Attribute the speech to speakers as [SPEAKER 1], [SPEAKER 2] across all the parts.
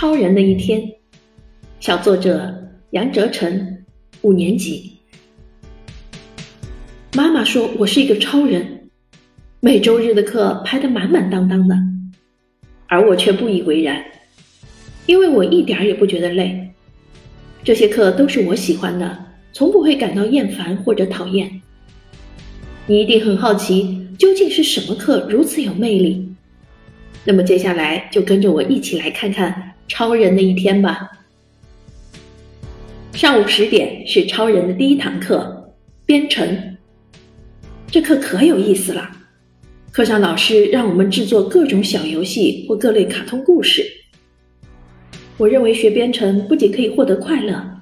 [SPEAKER 1] 超人的一天》，小作者杨哲成，五年级。妈妈说我是一个超人，每周日的课排得满满当当的，而我却不以为然，因为我一点也不觉得累。这些课都是我喜欢的，从不会感到厌烦或者讨厌。你一定很好奇，究竟是什么课如此有魅力？那么接下来就跟着我一起来看看超人的一天吧。上午十点是超人的第一堂课，编程。这课可有意思了，课上老师让我们制作各种小游戏或各类卡通故事。我认为学编程不仅可以获得快乐，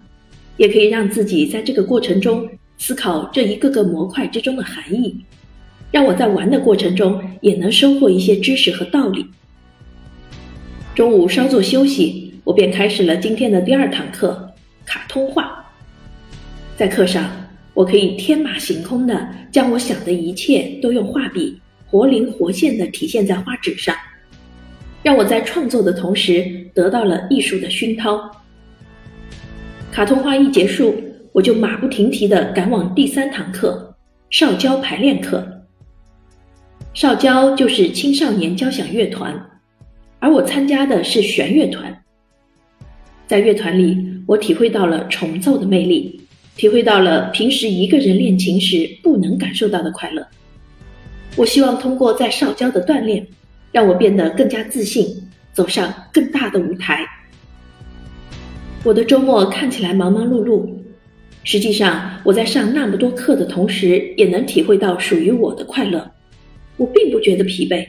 [SPEAKER 1] 也可以让自己在这个过程中思考这一个个模块之中的含义，让我在玩的过程中也能收获一些知识和道理。中午稍作休息，我便开始了今天的第二堂课——卡通画。在课上，我可以天马行空的将我想的一切都用画笔活灵活现的体现在画纸上。让我在创作的同时得到了艺术的熏陶。卡通画一结束，我就马不停蹄的赶往第三堂课——少交排练课。少交就是青少年交响乐团，而我参加的是弦乐团。在乐团里，我体会到了重奏的魅力，体会到了平时一个人练琴时不能感受到的快乐。我希望通过在少交的锻炼。让我变得更加自信，走上更大的舞台。我的周末看起来忙忙碌碌，实际上我在上那么多课的同时，也能体会到属于我的快乐。我并不觉得疲惫，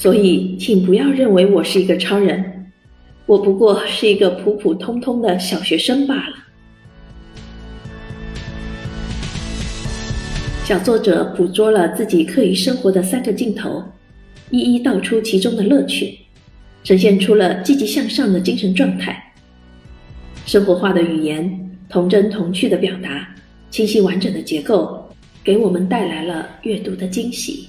[SPEAKER 1] 所以请不要认为我是一个超人，我不过是一个普普通通的小学生罢了。小作者捕捉了自己课余生活的三个镜头。一一道出其中的乐趣，呈现出了积极向上的精神状态。生活化的语言，童真童趣的表达，清晰完整的结构，给我们带来了阅读的惊喜。